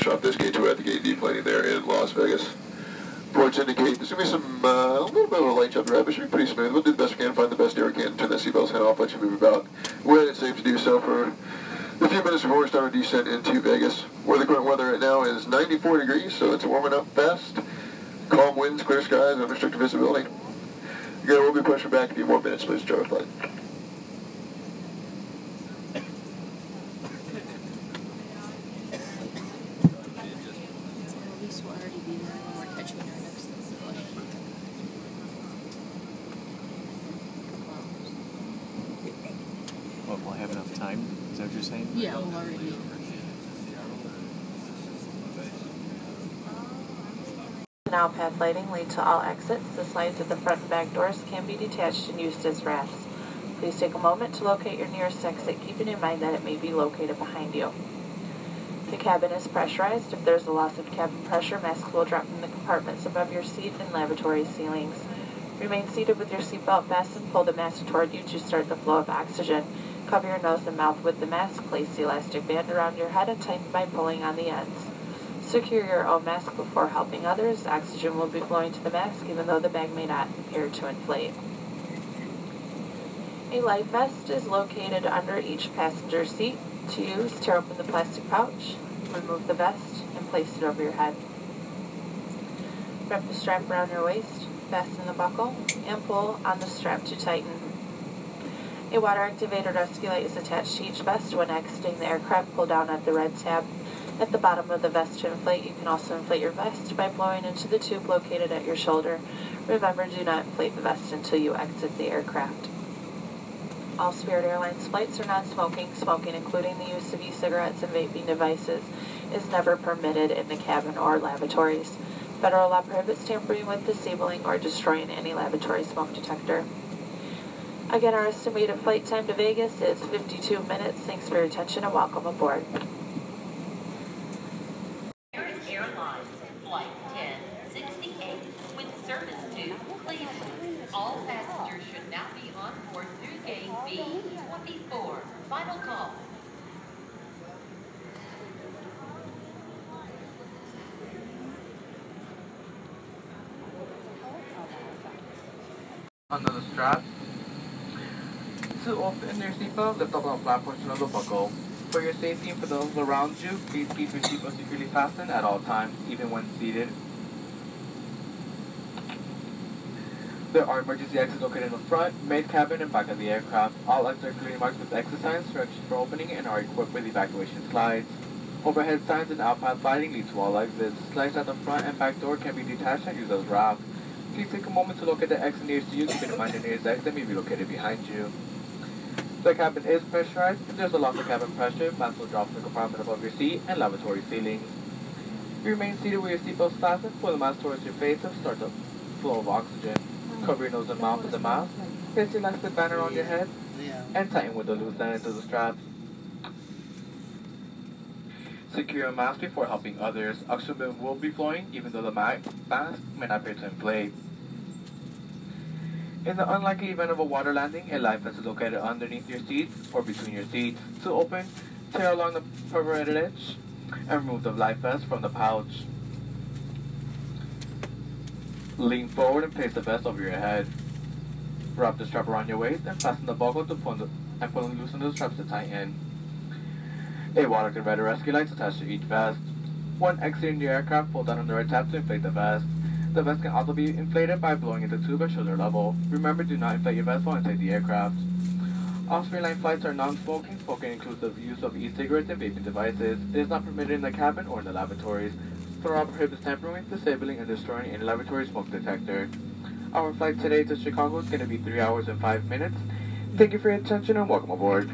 push off this gate to at the gate D deplaning there in Las Vegas. Reports indicate there's going to be some, uh, a little bit of a light jump ride, but should be pretty smooth. We'll do the best we can, find the best air we can, turn the seatbelts head off, let you move about when it's safe to do so for a few minutes before we start our descent into Vegas. Where the current weather right now is 94 degrees, so it's warming up fast. Calm winds, clear skies, unrestricted visibility. Again, we'll be pushing back a few more minutes, please, Charlie Flight. Elise will already be there when we're catching our next flight. What, we'll have enough time? Is that what you're saying? Yeah, we'll already be. Now path lighting lead to all exits. The slides at the front and back doors can be detached and used as rafts. Please take a moment to locate your nearest exit, keeping in mind that it may be located behind you. The cabin is pressurized. If there's a loss of cabin pressure, masks will drop from the compartments above your seat and lavatory ceilings. Remain seated with your seatbelt fastened. Pull the mask toward you to start the flow of oxygen. Cover your nose and mouth with the mask. Place the elastic band around your head and tighten by pulling on the ends. Secure your own mask before helping others. Oxygen will be flowing to the mask even though the bag may not appear to inflate. A life vest is located under each passenger seat. To use, tear open the plastic pouch, remove the vest, and place it over your head. Wrap the strap around your waist, fasten the buckle, and pull on the strap to tighten. A water-activated rescue light is attached to each vest. When exiting the aircraft, pull down at the red tab at the bottom of the vest to inflate. You can also inflate your vest by blowing into the tube located at your shoulder. Remember, do not inflate the vest until you exit the aircraft. All Spirit Airlines flights are non-smoking. Smoking, including the use of e-cigarettes and vaping devices, is never permitted in the cabin or lavatories. Federal law prohibits tampering with, disabling, or destroying any lavatory smoke detector. Again, our estimated flight time to Vegas is 52 minutes. Thanks for your attention and welcome aboard. American Airlines Flight 1068 with service to Cleveland. All passengers should now be on board through gate B24. Final call. under the strap. To open your seatbelt, lift up on the portion of the buckle. For your safety and for those around you, please keep your seatbelt securely fastened at all times, even when seated. There are emergency exits located in the front, main cabin, and back of the aircraft. All exits are marked with exit signs, directions for opening, and are equipped with evacuation slides. Overhead signs and outpath lighting lead to all exits. Slides at the front and back door can be detached and used as rafts. Please take a moment to look at the exit nearest to you, keeping in mind the nearest exit may be located behind you. The cabin is pressurized. If there's a loss of cabin pressure, masks will drop from the compartment above your seat and lavatory ceilings. You remain seated with your seatbelt fastened, pull the mask towards your face and start the flow of oxygen. Cover your nose and mouth with the mask, place the elastic band around your head, and tighten with the loose end into the straps. Secure your mask before helping others. Oxygen will be flowing even though the mask may not appear to inflate. In the unlikely event of a water landing, a life vest is located underneath your seat or between your seats. To open, tear along the perforated edge and remove the life vest from the pouch. Lean forward and place the vest over your head. Wrap the strap around your waist and fasten the buckle to pull the, and pull and loosen the straps to tighten. A water converter rescue light is attached to each vest. When exiting the aircraft, pull down on the right tab to inflate the vest. The vest can also be inflated by blowing into the tube at shoulder level. Remember, do not inflate your vest while inside the aircraft. All line flights are non-smoking. Smoking includes the use of e-cigarettes and vaping devices. It is not permitted in the cabin or in the lavatories. Federal prohibits tampering, disabling, and destroying any laboratory smoke detector. Our flight today to Chicago is going to be 3 hours and 5 minutes. Thank you for your attention and welcome aboard.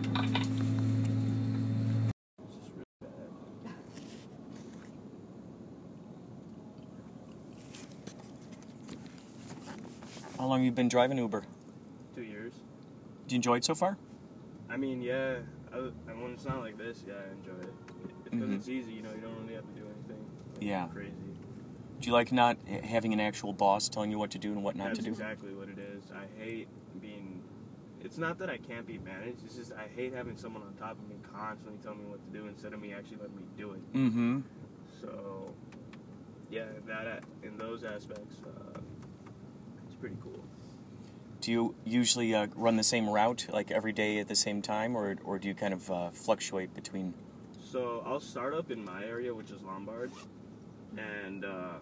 How long have you been driving Uber? Two years. Do you enjoy it so far? I mean, yeah. I, and when it's not like this, yeah, I enjoy it. It's because Mhm. it's easy, you know. You don't really have to do anything. like, Yeah. Crazy. Do you like not having an actual boss telling you what to do and what not That's to do? exactly what it is. I hate being. It's not that I can't be managed. It's just I hate having someone on top of me constantly telling me what to do instead of me actually letting me do it. Mm-hmm. So yeah, that in those aspects, uh, it's pretty cool. Do you usually uh, run the same route like every day at the same time, or or do you kind of uh, fluctuate between? So I'll start up in my area, which is Lombard, and uh,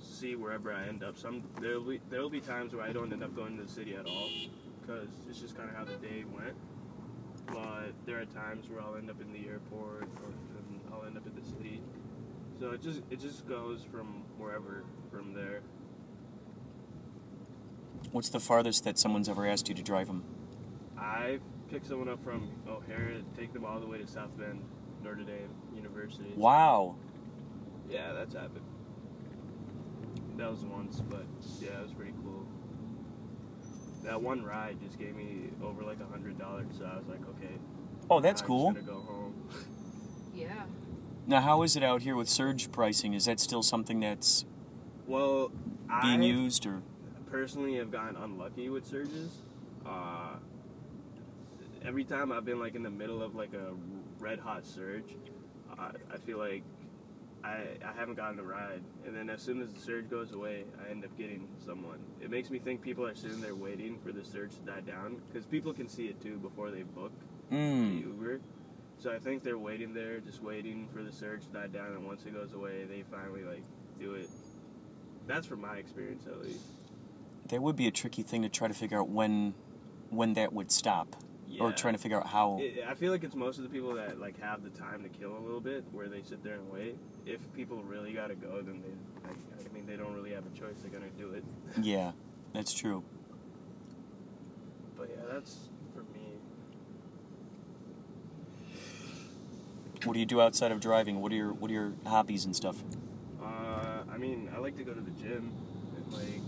see wherever I end up. Some there'll be there'll be times where I don't end up going to the city at all, because it's just kind of how the day went. But there are times where I'll end up in the airport, or I'll end up in the city. So it just it just goes from wherever from there. What's the farthest that someone's ever asked you to drive them? I picked someone up from O'Hare, take them all the way to South Bend, Notre Dame University. Wow. Yeah, that's happened. That was once, but yeah, it was pretty cool. That one ride just gave me over like a hundred dollars, so I was like, okay. Oh, that's I'm cool. Just gonna go home. Yeah. Now, how is it out here with surge pricing? Is that still something that's Well, being I used, or personally have gotten unlucky with surges. Uh, every time I've been like in the middle of like a red hot surge, I, I feel like I, I haven't gotten a ride. And then as soon as the surge goes away, I end up getting someone. It makes me think people are sitting there waiting for the surge to die down because people can see it too before they book the mm, Uber. So I think they're waiting there, just waiting for the surge to die down, and once it goes away, they finally like do it. That's from my experience at least. that would be a tricky thing to try to figure out when when that would stop, or Yeah. trying to figure out how. It, I feel like it's most of the people that like have the time to kill a little bit, where they sit there and wait. If people really gotta go, then they, like, I mean, they don't really have a choice. They're gonna do it. Yeah, that's true. But yeah, that's for me. What do you do outside of driving? What are your what are your hobbies and stuff? Uh, I mean, I like to go to the gym and like,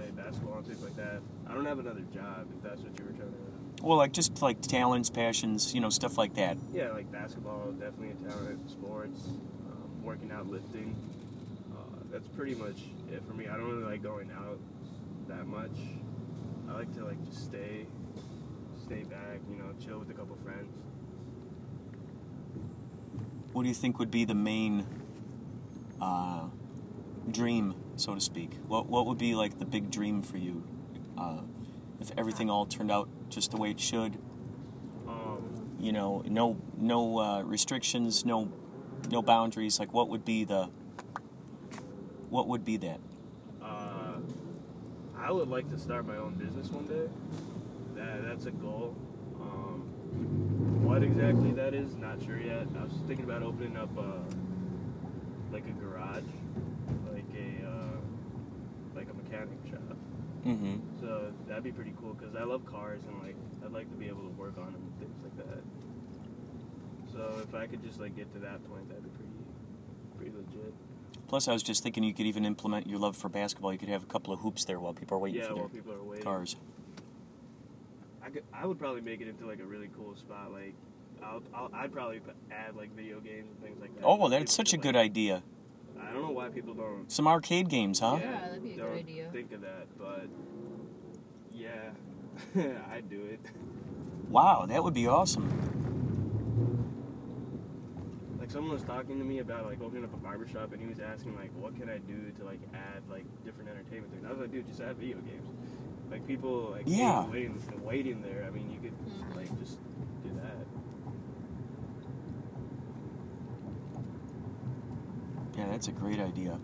play basketball and things like that. I don't have another job, if that's what you were trying to. Well, like just like talents, passions, you know, stuff like that. Yeah, like basketball, definitely a talent. Sports, um, working out, lifting. Uh, that's pretty much it for me. I don't really like going out that much. I like to like just stay, stay back. You know, chill with a couple friends. What do you think would be the main uh, dream, so to speak? What what would be like the big dream for you? Uh, if everything all turned out just the way it should, Um, you know, no no uh, restrictions, no no boundaries. Like, what would be the what would be that? uh, I would like to start my own business one day. That that's a goal. Um, what exactly that is, not sure yet. I was thinking about opening up uh, like a garage, like a uh, like a mechanic shop. Mm-hmm. So that'd be pretty cool because I love cars and like I'd like to be able to work on them and things like that. So if I could just like get to that point, that'd be pretty pretty legit. Plus, I was just thinking you could even implement your love for basketball. You could have a couple of hoops there while people are waiting yeah, for while people are waiting. cars. I could, I would probably make it into like a really cool spot. Like, I'll, I'll I'd probably add like video games and things like that. Oh, so that's such a could, good idea. I don't know why people don't. Some arcade games, huh? Yeah, that'd be a good don't idea. Think of that, but yeah, I'd do it. Wow, that would be awesome. Like someone was talking to me about like opening up a barbershop, and he was asking like, what can I do to like add like different entertainment things. I was like, dude, just add video games. Like people like Yeah. waiting, waiting there. I mean, you could Mhm. like just do that. Yeah, that's a great idea.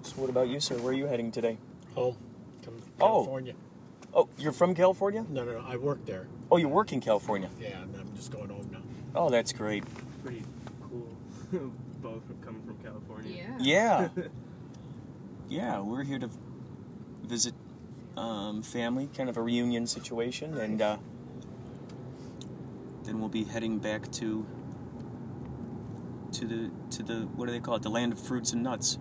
So, what about you, sir? Where are you heading today? Home. Come Oh. California. Oh, you're from California? No, no, no. I work there. Oh, you work in California. Yeah, and I'm just going home now. Oh, that's great. Pretty cool. Both from coming from California. Yeah. Yeah. yeah, we're here to visit um, family, kind of a reunion situation, and uh, then we'll be heading back to to the to the what do they call it? The land of fruits and nuts.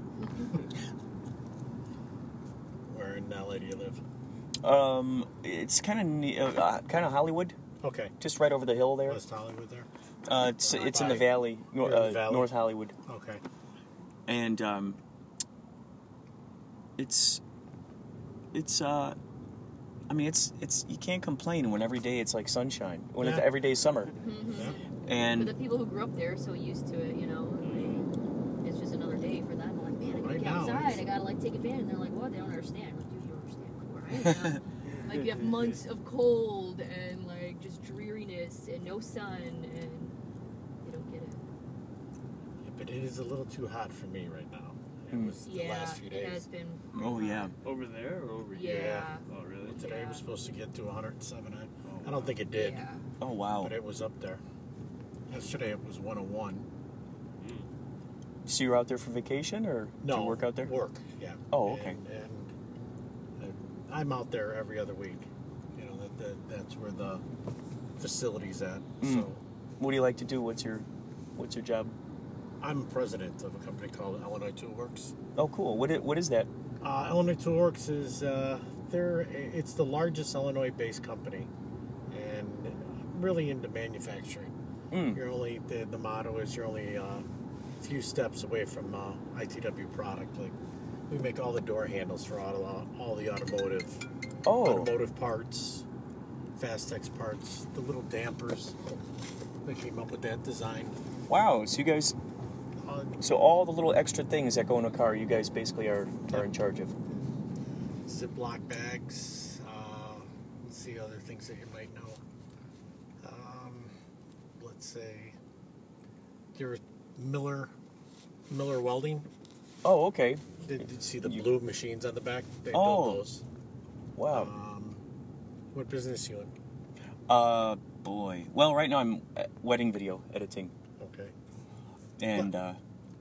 Where in LA do you live? Um, it's kind of ne- uh, kind of Hollywood, Okay. just right over the hill there. West Hollywood there. Uh, it's it's in the valley, nor- You're in the uh, valley? North Hollywood, Okay. and um, it's it's uh, I mean it's it's you can't complain when every day it's like sunshine when it's Yeah. every day is summer, Yeah. But and the people who grew up there are so used to it, you know, like, it's just another day for them. Like, man, I gotta Right get outside. I gotta like take advantage. And they're like, what? They don't understand. Like, dude, you don't understand. Cool, right? You know? like you have months of cold and like just dreariness and no sun, and you don't get it. Yeah, But it is a little too hot for me right now. It Mm. was the yeah, last few it has days. been. oh yeah, Over there or over Yeah. here? Oh, really? Today Yeah. was supposed to get to 107. I, Oh, I don't think it did, Yeah. oh wow. but it was up there. Yesterday it was 101. So you were out there for vacation or did No, you work out there? Work, yeah. Oh, okay. And, and uh, I'm out there every other week. You know, that, that that's where the facility's at. Mm. So What do you like to do? What's your what's your job? I'm president of a company called Illinois Toolworks. Oh, cool. What i- what is that? Uh, Illinois Toolworks is uh, they're it's the largest Illinois-based company, and really into manufacturing. Mm. You're only the, the motto is you're only uh, a few steps away from uh, ITW product. Like we make all the door handles for all, all the automotive Oh, automotive parts, Fastex parts, the little dampers. They came up with that design. wow. So you guys, Uh, so all the little extra things that go in a car, you guys basically are are in charge of. Ziploc bags. Uh, let's see other things that you might know. Um, let's say there Miller Miller Welding. Oh, okay. Did, did you see the You- blue machines on the back? They Oh. build those. Wow. Um, what business you in? Uh, boy. Well, right now I'm uh, wedding video editing, Okay. and uh,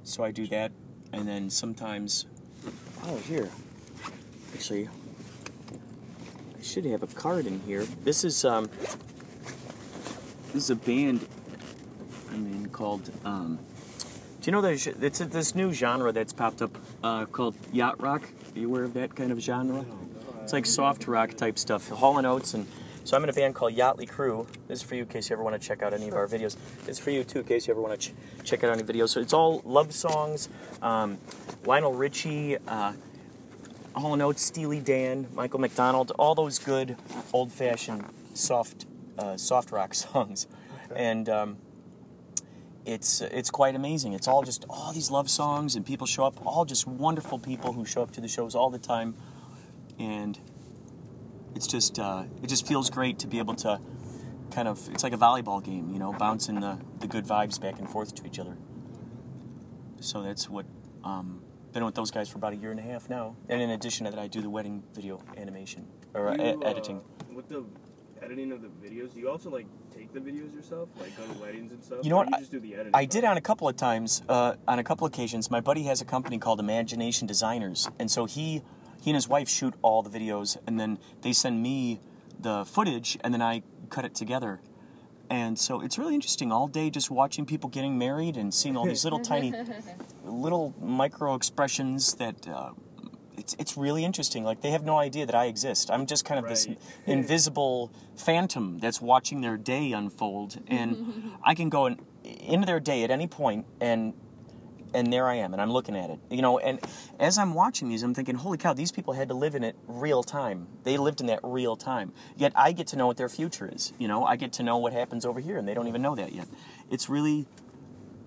so I do that, and then sometimes. Oh, here. Actually, I should have a card in here. This is um. This is a band. I'm in called um. Do you know that it's this new genre that's popped up uh, called yacht rock? Are you aware of that kind of genre? It's like soft rock type stuff, Hall and Oates, and so I'm in a band called Yachtly Crew. This is for you in case you ever want to check out any of our videos. It's for you too in case you ever want to ch- check out any videos. So it's all love songs, um, Lionel Richie, uh, Hall and Oates, Steely Dan, Michael McDonald, all those good old-fashioned soft uh, soft rock songs, and. Um, it's it's quite amazing. It's all just all these love songs, and people show up, all just wonderful people who show up to the shows all the time, and it's just uh, it just feels great to be able to kind of it's like a volleyball game, you know, bouncing the, the good vibes back and forth to each other. So that's what um, been with those guys for about a year and a half now. And in addition to that, I do the wedding video animation or uh, You, uh, editing. with the editing of the videos, do you also like take the videos yourself, like go to weddings and stuff? You know Or what? You just do the editing. I did on a couple of times, uh, on a couple occasions. My buddy has a company called Imagination Designers, and so he he and his wife shoot all the videos, and then they send me the footage, and then I cut it together. And so it's really interesting all day just watching people getting married and seeing all these little tiny, little micro expressions that. Uh, it's, it's really interesting. Like they have no idea that I exist. I'm just kind of this invisible phantom that's watching their day unfold, and I can go in, into their day at any point, and and there I am, and I'm looking at it. You know, and as I'm watching these, I'm thinking, holy cow, these people had to live in it real time. They lived in that real time. Yet I get to know what their future is. You know, I get to know what happens over here, and they don't even know that yet. It's really,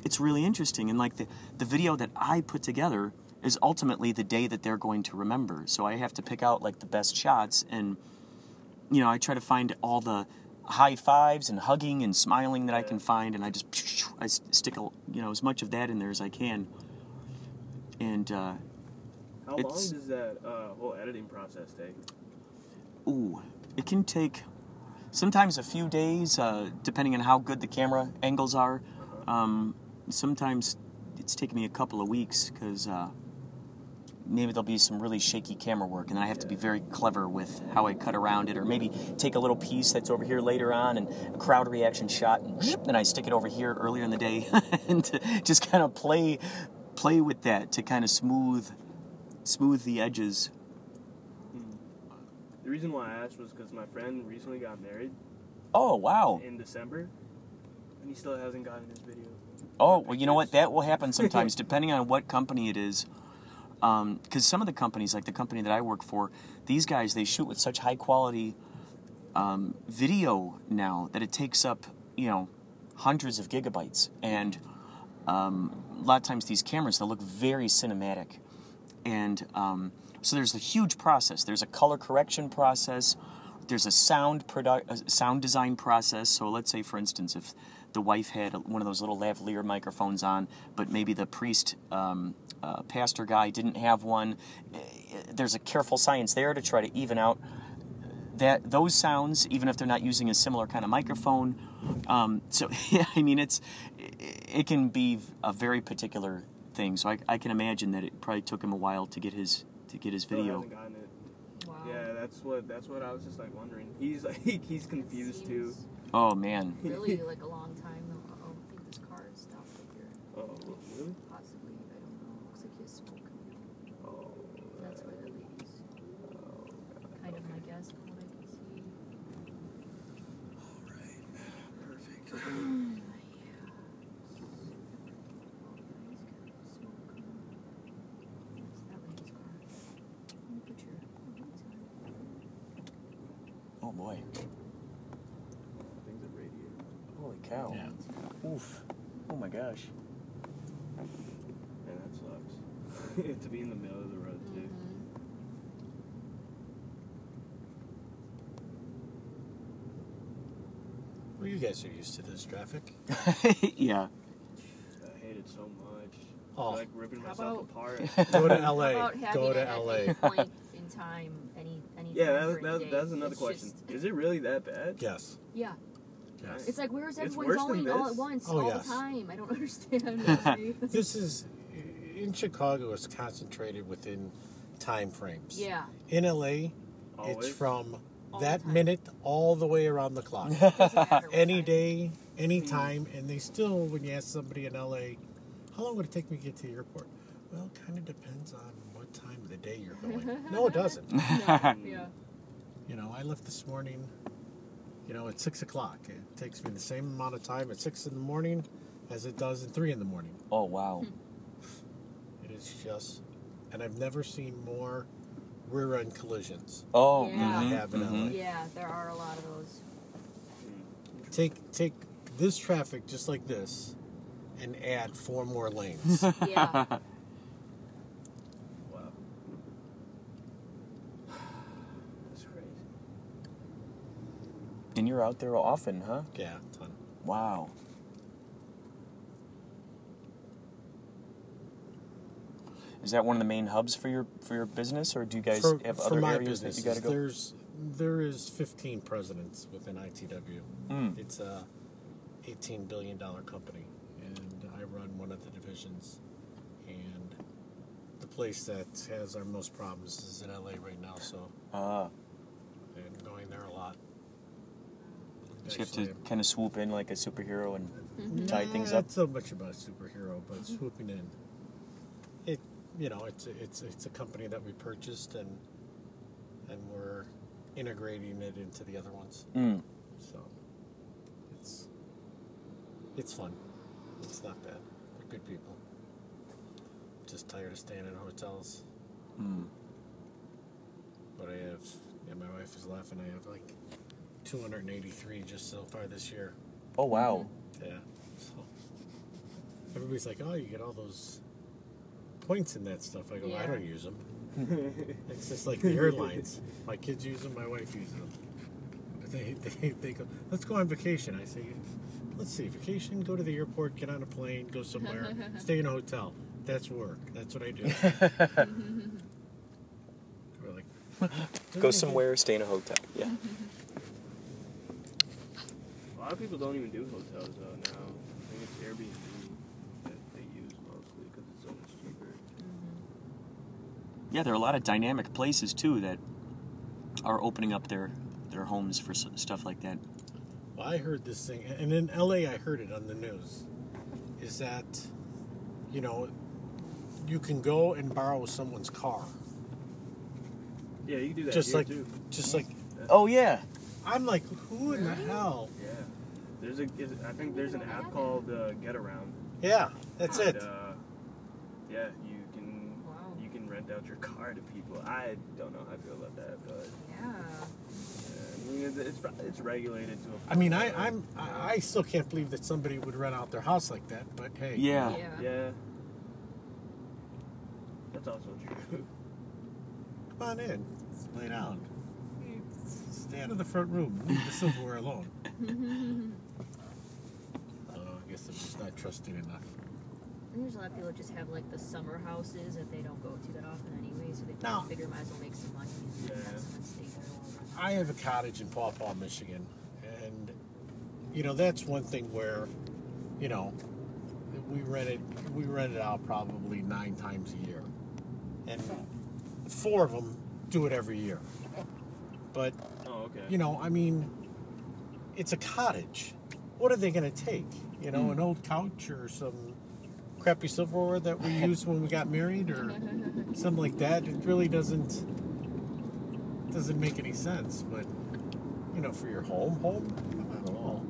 it's really interesting. And like the the video that I put together is ultimately the day that they're going to remember. So I have to pick out like the best shots, and you know, I try to find all the high fives and hugging and smiling that I can find, and I just I stick a, you know as much of that in there as I can. And uh, How long does that uh, whole editing process take? ooh, it can take sometimes a few days, uh, depending on how good the camera angles are. Um, sometimes it's taken me a couple of weeks because uh, maybe there'll be some really shaky camera work, and then I have to be very clever with how I cut around it, or maybe take a little piece that's over here later on and a crowd reaction shot, and then I stick it over here earlier in the day, and to just kind of play play with that to kind of smooth smooth the edges. Hmm. The reason why I asked was because my friend recently got married Oh wow. in December, and he still hasn't gotten his video. Oh well, you know what? That will happen sometimes, depending on what company it is. Because some of the companies, like the company that I work for, these guys they shoot with such high quality um, video now that it takes up you know hundreds of gigabytes, and um, a lot of times these cameras they'll look very cinematic, and um, so there's a huge process. There's a color correction process. There's a sound produ- sound design process. So let's say, for instance, if the wife had one of those little lavalier microphones on, but maybe the priest, um, uh, pastor guy didn't have one. There's a careful science there to try to even out that those sounds, even if they're not using a similar kind of microphone. Um, so yeah, I mean, it's it can be a very particular thing. So I, I can imagine that it probably took him a while to get his to get his Still video. hasn't gotten it. Wow. Yeah, that's what that's what I was just like wondering. He's like he's confused too. Seems Oh man. Really, like a long time. though. Uh-oh, I think this car is stopped up here. Oh, really? Possibly. I don't know. Looks like he has smoke. Oh, That's why the ladies. Oh, kind of my guess from what I can see. Perfect. Oh boy. things are radiating. Holy cow. Yeah. Oof. Oh my gosh. Man, that sucks. to be in the middle of the road too. Mm-hmm. Well, you guys are used to this traffic. yeah. I hate it so much. Oh. I like ripping How myself about- apart. Go to LA. about Go to at LA. point in time, any any yeah, time that, during that, day? that's another It's question. just- Is it really that bad? Yes. yeah, Yes. it's like where's everyone going all at once Oh, all yes. the time? I don't understand. This is in Chicago. It's concentrated within time frames. yeah, In LA, Always? it's from All that minute all the way around the clock. doesn't matter what Any time. day, any time, and they still, when you ask somebody in LA, how long would it take me to get to the airport? Well, it kind of depends on what time of the day you're going. no, it doesn't. No, yeah. You know, I left this morning, you know, at six o'clock. It takes me the same amount of time at six in the morning as it does at three in the morning. Oh wow. It is just, and I've never seen more rear end collisions Oh. Yeah. than I mhm, have in mhm. LA. Yeah, there are a lot of those. Take take this traffic just like this, and add four more lanes. Yeah, Wow. That's crazy. And you're out there often, huh? yeah, ton. Wow. Is that one of the main hubs for your for your business, or do you guys for, have other areas that you got to go? there's there is 15 presidents within ITW. Mm. It's a 18 billion dollar company, and I run one of the divisions. And the place that has our most problems is in LA right now, so Ah, I'm going there a lot. So you have to kind of swoop in like a superhero and Mm-hmm. tie things up. Not so much about a superhero, but swooping in. It, you know, it's a, it's it's a company that we purchased and and we're integrating it into the other ones. Mm. So it's it's fun. It's not bad. They're good people. Just tired of staying in hotels. Mm. But I have, yeah, my wife is laughing. I have like 283 just so far this year. Oh wow. Yeah. So everybody's like, "Oh, you get all those points in that stuff." I go, "I Yeah. don't use them. it's just like the airlines. My kids use them. My wife uses them. They, they, they go, let's go on vacation. I say, let's see, vacation. Go to the airport. Get on a plane. Go somewhere. stay in a hotel. That's work. That's what I do. We're like, Go somewhere, stay in a hotel. Yeah. A lot of people don't even do hotels though now. I think it's Airbnb that they use mostly because it's so much cheaper. Yeah, there are a lot of dynamic places too that are opening up their their homes for s- stuff like that. Well, I heard this thing, and in LA, I heard it on the news. Is that, you know, you can go and borrow someone's car. Yeah, you can do that. Just here, like- too. Just like Oh yeah. I'm like, who in the hell? Yeah. There's a. Is, I think there's an app called uh, Getaround. Yeah, that's and, it. Uh, yeah, you can Wow. you can rent out your car to people. I don't know how I feel about that, but Yeah. uh, I mean, it's it's, it's regulated to a. I mean, I, I'm I I still can't believe that somebody would rent out their house like that. But hey, Yeah. Yeah. Yeah. That's also true. come on in, lay down, stay out of the front room, leave the silverware alone. I guess I'm just not trusting enough. And there's a lot of people that just have like the summer houses that they don't go to that often anyway, so they No. figure might as well make some money. Yeah. have someone stay there while I have a cottage in Paw Paw, Michigan, and you know that's one thing where, you know, we rent it we rent it out probably nine times a year, and four of them do it every year. But Oh, okay. you know, I mean, it's a cottage. What are they going to take? You know, an hmm. old couch or some crappy silverware that we used when we got married, or something like that. It really doesn't doesn't make any sense. But you know, for your home, home, not at all.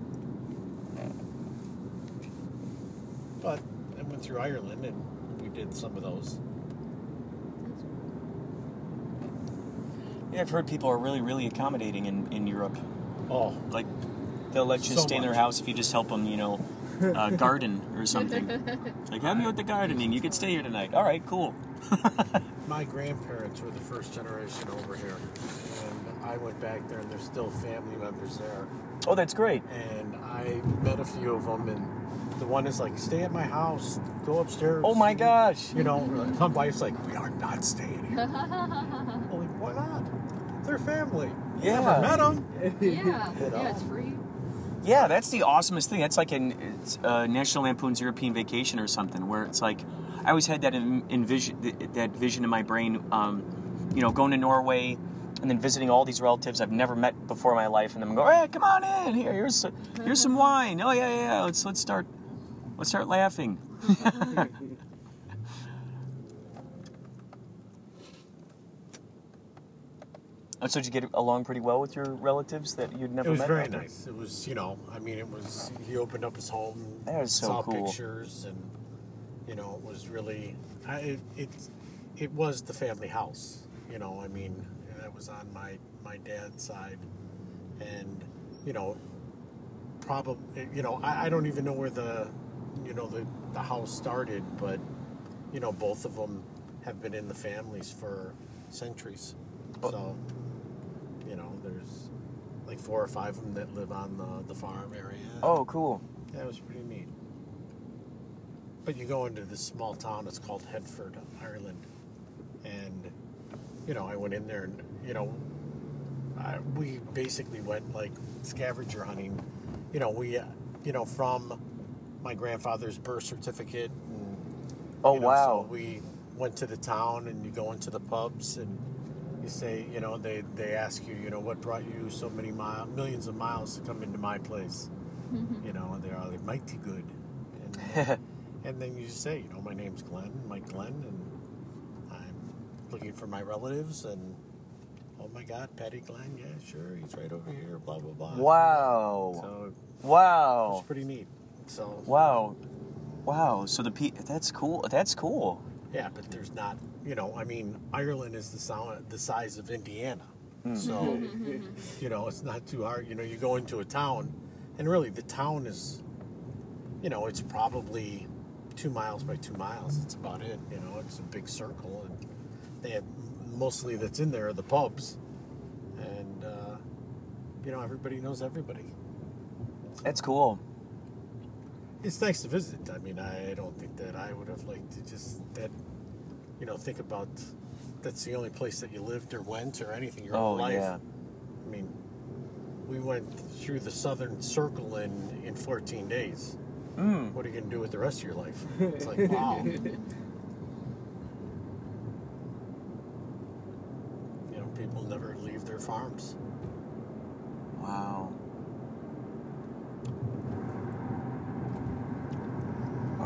But I went through Ireland and we did some of those. Yeah, I've heard people are really, really accommodating in, in Europe. Oh, Like, they'll let you So stay in their house if you just help them, you know, uh, garden or something. Like, help me with the gardening. You can stay here tonight. All right, cool. my grandparents were the first generation over here, and I went back there, and there's still family members there. oh, that's great. And I met a few of them, and the one is like, "Stay at my house, go upstairs." Oh my gosh. You know, my wife's like, "We are not staying here." I'm like, why not? They're family. Yeah. Never met them. yeah. You know? Yeah, it's free. Yeah, that's the awesomest thing. That's like it's, uh, National Lampoon's European Vacation or something, where it's like I always had that vision, that vision in my brain. Um, you know, going to Norway and then visiting all these relatives I've never met before in my life, and then go, hey, come on in here. Here's here's some wine. Oh yeah, yeah. yeah. Let's let's start let's start laughing. And so did you get along pretty well with your relatives that you'd never met? It was met? very nice. It was, you know, I mean, it was. He opened up his home. That is so saw cool. pictures, and you know, it was really. I, it, it it was the family house. You know, I mean, that was on my my dad's side, and you know, probably, you know, I, I don't even know where the, you know, the the house started, but you know, both of them have been in the families for centuries. Oh. So, you know, there's like four or five of them that live on the, the farm area. Oh, cool. That was pretty neat. But you go into this small town, it's called Headford, Ireland. And, you know, I went in there and, you know, I, we basically went like scavenger hunting. You know, we, uh, you know, from my grandfather's birth certificate. And, Oh you know, wow. So we went to the town and you go into the pubs and you say, you know, they, they ask you, you know, what brought you so many mile, millions of miles to come into my place? Mm-hmm. you know, and they're all like, mighty good. And, and then you just say, you know, my name's Glenn, Mike Glenn, and I'm looking for my relatives, and oh my God, Patty Glenn, yeah, sure, he's right over here, blah, blah, blah. Wow. So it was Wow. pretty neat. So, Wow. Wow. So the pe- that's cool. That's cool. Yeah, but there's not, you know, I mean, Ireland is the, sound, the size of Indiana. Hmm. So, mm-hmm. Mm-hmm. Mm-hmm. you know, it's not too hard. You know, you go into a town, and really the town is, you know, it's probably two miles by two miles. It's about it. You know, it's a big circle, and they have mostly that's in there are the pubs, and uh, you know, everybody knows everybody. That's cool. It's nice to visit. I mean, I don't think that I would have liked to just that, you know, think about that's the only place that you lived or went or anything your Oh whole life. yeah. I mean, we went through the southern circle in in 14 days. Mm. What are you going to do with the rest of your life? It's like, wow. you know, people never leave their farms.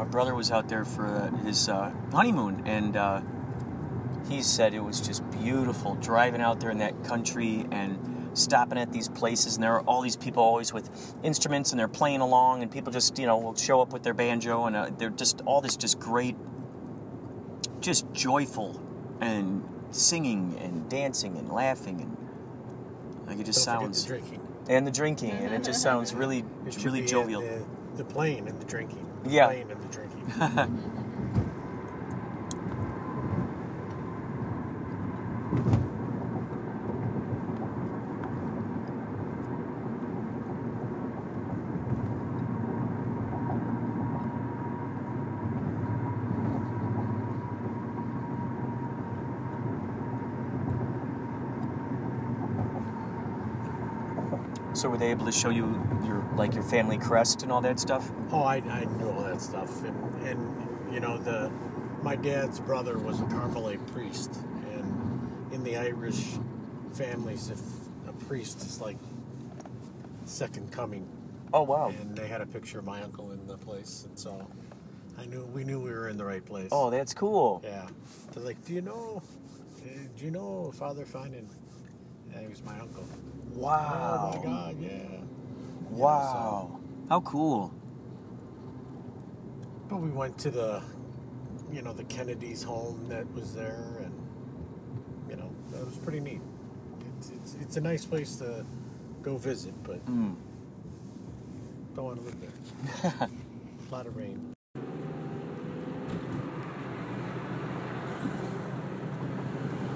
Our brother was out there for uh, his uh, honeymoon, and uh, he said it was just beautiful driving out there in that country and stopping at these places and there are all these people always with instruments and they're playing along and people just you know will show up with their banjo and uh, they're just all this just great just joyful and singing and dancing and laughing and like it just Don't sounds the drinking. and the drinking and it just sounds really really jovial The, the playing and the drinking. The Yeah. Playing and the drinking. so were they able to show you your like your family crest and all that stuff Oh, I, I knew all that stuff, and and you know the my dad's brother was a Carmelite priest, and in the Irish families, if a priest is like second coming, oh wow and they had a picture of my uncle in the place, and so I knew we knew we were in the right place. oh that's cool yeah. They're like, do you know? uh, Do you know Father Finan? Yeah, he was my uncle. Wow Oh my God, yeah. wow how cool But we went to the, you know, the Kennedy's home that was there, and you know, that was pretty neat. It's it's, it's a nice place to go visit, but Mm. don't want to live there. a lot of rain.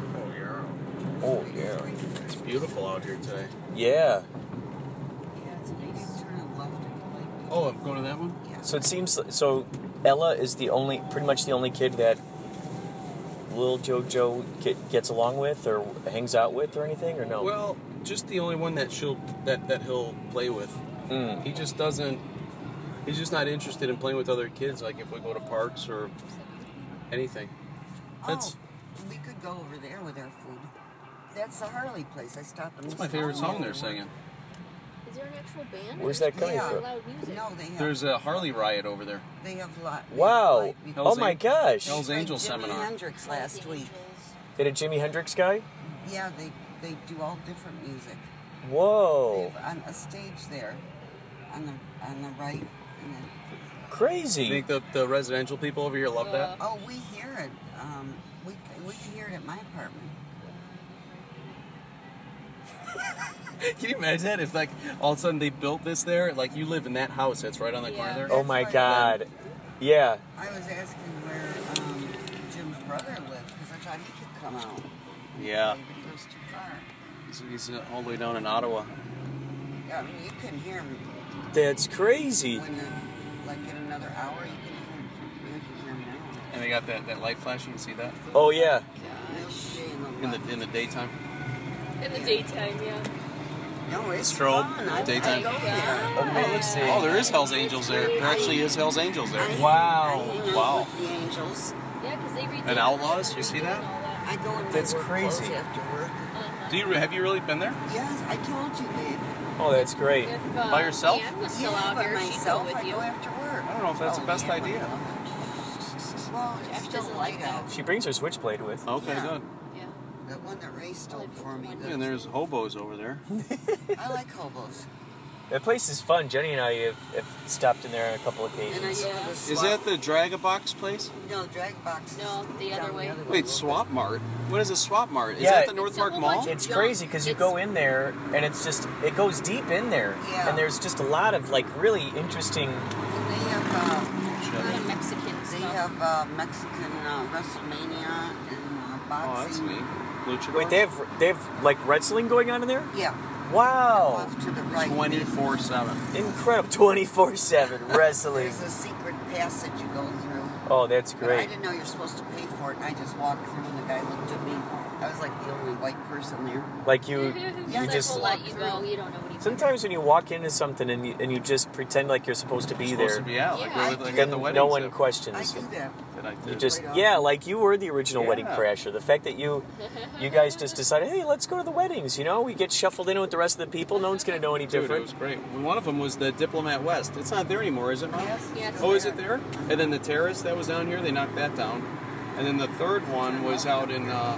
Oh yeah. oh yeah It's beautiful out here today. yeah Yeah, it's nice. Turn left into Oh, I'm going to that one? Yeah. So it seems so. Ella is the only, pretty much the only kid that little JoJo get, gets along with or hangs out with or anything, or no? Well, just the only one that she'll that that he'll play with. Mm. He just doesn't. He's just not interested in playing with other kids. Like if we go to parks or anything. That's Oh, we could go over there with our food. That's the Harley place. I stopped and that's my favorite song they're singing. Is there an actual band? Where's that coming it from? No, they have. There's a Harley riot over there. They have lot. they have wow! Oh my gosh! Hell's Like Angel Jimi seminar. Hendrix last week. Angels. They had a Jimi Hendrix guy. Yeah, they they do all different music. Whoa! on a stage there, on the on the right, and then You think the, the residential people over here love that? oh, we hear it. Um, we we can hear it at my apartment. Can you imagine that if like all of a sudden they built this there? Like you live in that house that's right on the corner there. Oh my God! Yeah. I was asking where um, Jim's brother lived because I thought he could come out. Yeah. But he goes too far. He's, he's uh, all the way down in Ottawa. Yeah, I mean you can hear him That's crazy. when the, like in another hour you can hear him. You can hear him now. And they got that, that light flash. You can see that Oh yeah. They'll in the in the in the daytime. In the daytime, yeah. No, it's Strobe, fun. Daytime. Go there. Amazing. Oh, there is Hell's Angels there. There actually is Hell's Angels there. I- Wow. I Wow. the angels. Yeah, because they read. And the- Outlaws, you see that? and all that. I go in my That's crazy. after work. Uh-huh. Do you have you really been there? Yes, I told you, babe. Oh, that's great. If, uh, By yourself? Anne was still yeah, out by here, she'd go myself, with I you. go after work. I don't know if that's Oh, the best yeah, idea. Well, it's Ash still doesn't like that. She brings her switchblade with. Okay, Yeah. good. Yeah. That one that Ray stole for me. Yeah, and there's hobos over there. I like hobos. That place is fun. Jenny and I have, have stopped in there on a couple of I occasions. go to the Is that the Dragabox place? No, the drag box. No, the other way. Wait, Swap Mart. What is a Swap Mart? Is Yeah, that the it's North a Park Mall? It's crazy because you go in there and it's just it goes deep in there, Yeah. and there's just a lot of like really interesting. And they have uh, A lot of Mexican they stuff. have uh, Mexican uh, WrestleMania and uh, Oh, that's boxing. neat. Luchador. Wait, they have they have like wrestling going on in there? Yeah. Wow, Off to the right. 24 7. incredible! Twenty four seven wrestling. There's a secret passage you go through. Oh, that's But I didn't know you're supposed to pay for it, and I just walked through, and the guy looked at me. I was like the only white person there. Like you, you like, just we'll let you go. You don't know what he's sometimes when you walk into something and you and you just pretend like you're supposed to be supposed there, to be out, like, Yeah. we're- like then at the wedding. no one I questions. do that. That I You did. just Right on. yeah, like you were the original wedding crasher. The fact that you you guys just decided, hey, let's go to the weddings. You know, we get shuffled in with the rest of the people. No one's gonna know any Dude, it different. was great. One of them was the Diplomat West. It's not there anymore, is it? Mom? Yes. Yeah, it's Oh, is it there? And then the terrace that was down here, they knocked that down. And then the third one was out in uh,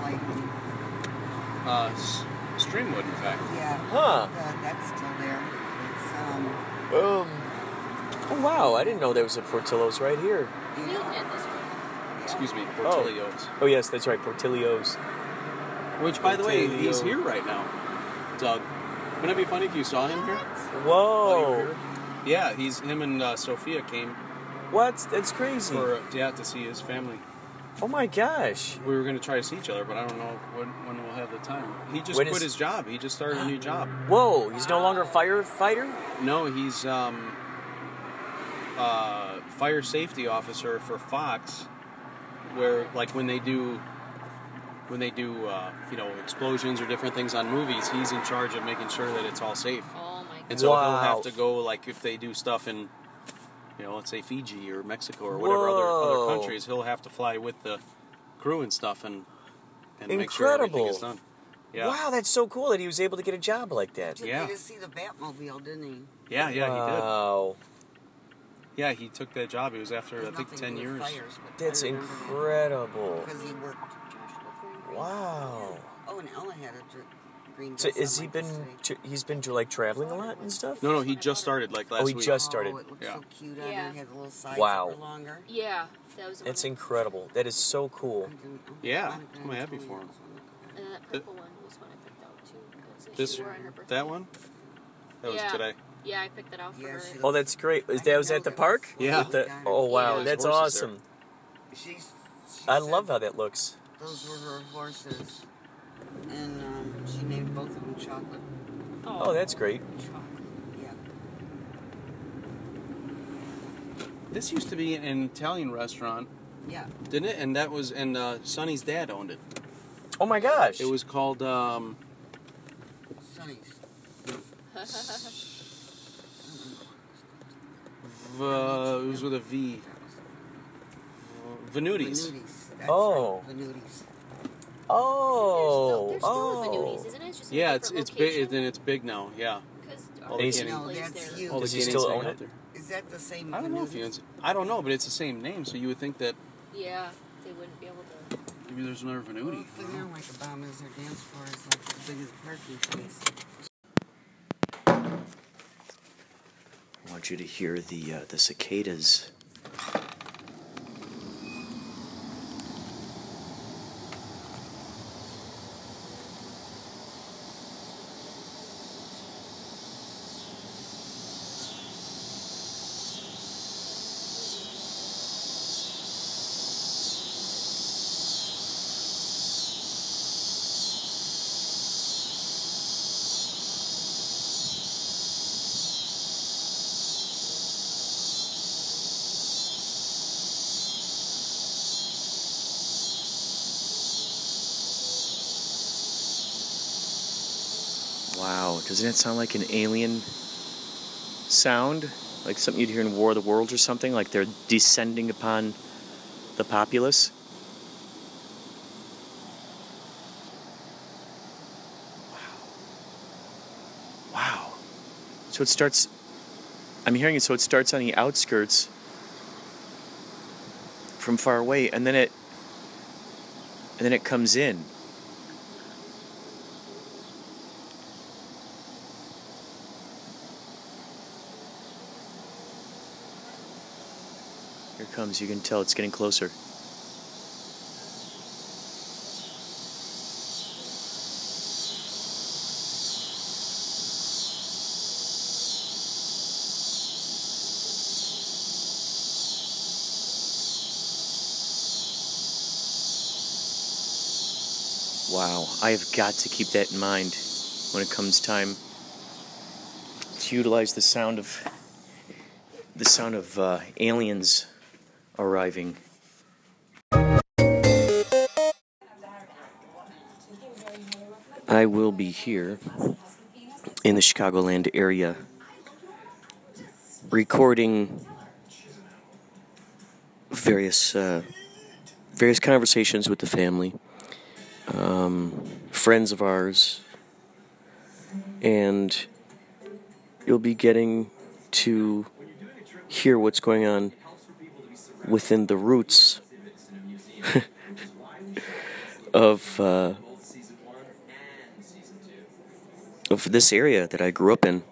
uh, Streamwood, in fact. Yeah. Huh. The, that's still there. It's, um, Um. Oh wow! I didn't know there was a Portillo's right here. Excuse me, Portillo's. Oh yes, that's right, Portillo's. Which, by the way, he's here right now. Doug. Wouldn't it be funny if you saw him here? Whoa! Yeah, he's him and uh, Sophia came What? That's crazy. for yeah to see his family. Oh my gosh! We were going to try to see each other, but I don't know when, when we'll have the time. He just When quit is- his job. He just started a new job. Whoa! He's no longer a firefighter. No, he's um, uh, fire safety officer for Fox, where like when they do when they do uh, you know explosions or different things on movies, he's in charge of making sure that it's all safe. Oh my gosh. And so he'll Wow. have to go like if they do stuff in you know let's say Fiji or Mexico or whatever other Whoa. other countries, he'll have to fly with the crew and stuff and and make sure everything is done. Yeah. Wow, that's so cool that he was able to get a job like that. took Yeah. me to see the Batmobile, didn't he? Yeah, yeah, he did. Wow, Yeah, he took that job. He was after I think ten to do with years. Fires, but that's I remember that. incredible. Because he worked. Wow. Oh, and Ella had a dr- green So has he like been? yesterday. He's been to like traveling a lot and stuff. No, no, he just started like last Oh, he week. just started. Oh, Yeah. so cute Yeah. her. It had a little sides Wow. longer. Yeah, that was. the That's incredible. That is so cool. I didn't- Yeah, I'm happy for him. that one. And that purple one was one I picked out too. This she on her that one? That was Yeah. today. Yeah, I picked that out for Yeah, her. Oh, that's great. Is that was at the park? Yeah. With the- oh wow, Yeah. that's awesome. She's, she I love how that looks. Those were her horses. And um, she named both of them chocolate. Oh, that's great. Yeah. This used to be an Italian restaurant, Yeah. didn't it? And that was and uh, Sonny's dad owned it. Oh my gosh. It was called um, Sonny's. v- uh, it was with a V. Venutis. Venutis. That's Oh. right. Venutis. Oh. They're still oh. at Venutis, isn't it? It's just Yeah, it's different it's big location. and it's big now. Yeah. 'Cause All our the He's- family No, that's there. All the Does he still own out it? there. Is that the same I don't know if he owns it. I don't know, but it's the same name, so you would think that Yeah, they wouldn't be able to. maybe there's another Well, Venuti. if they're like a bomb is their dance floor is like as big as a parking space. I want you to hear the uh, the cicadas. Wow, doesn't that sound like an alien sound? Like something you'd hear in War of the Worlds or something? Like they're descending upon the populace? Wow. Wow. So it starts. I'm hearing it, so it starts on the outskirts from far away, and then it. And then it comes in. It comes. You can tell it's getting closer. Wow, I have got to keep that in mind when it comes time to utilize the sound of the sound of uh, aliens arriving. I will be here in the Chicagoland area recording various uh, various conversations with the family, um, friends of ours, and you'll be getting to hear what's going on within the roots of uh, of this area that I grew up in.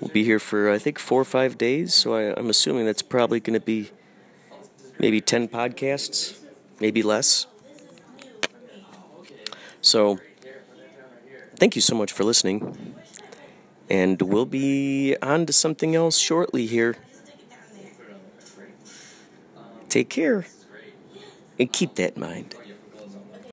We'll be here for I think four or five days, so I, I'm assuming that's probably going to be maybe ten podcasts, maybe less. So, thank you so much for listening, and we'll be on to something else shortly here. Take care, and keep that in mind.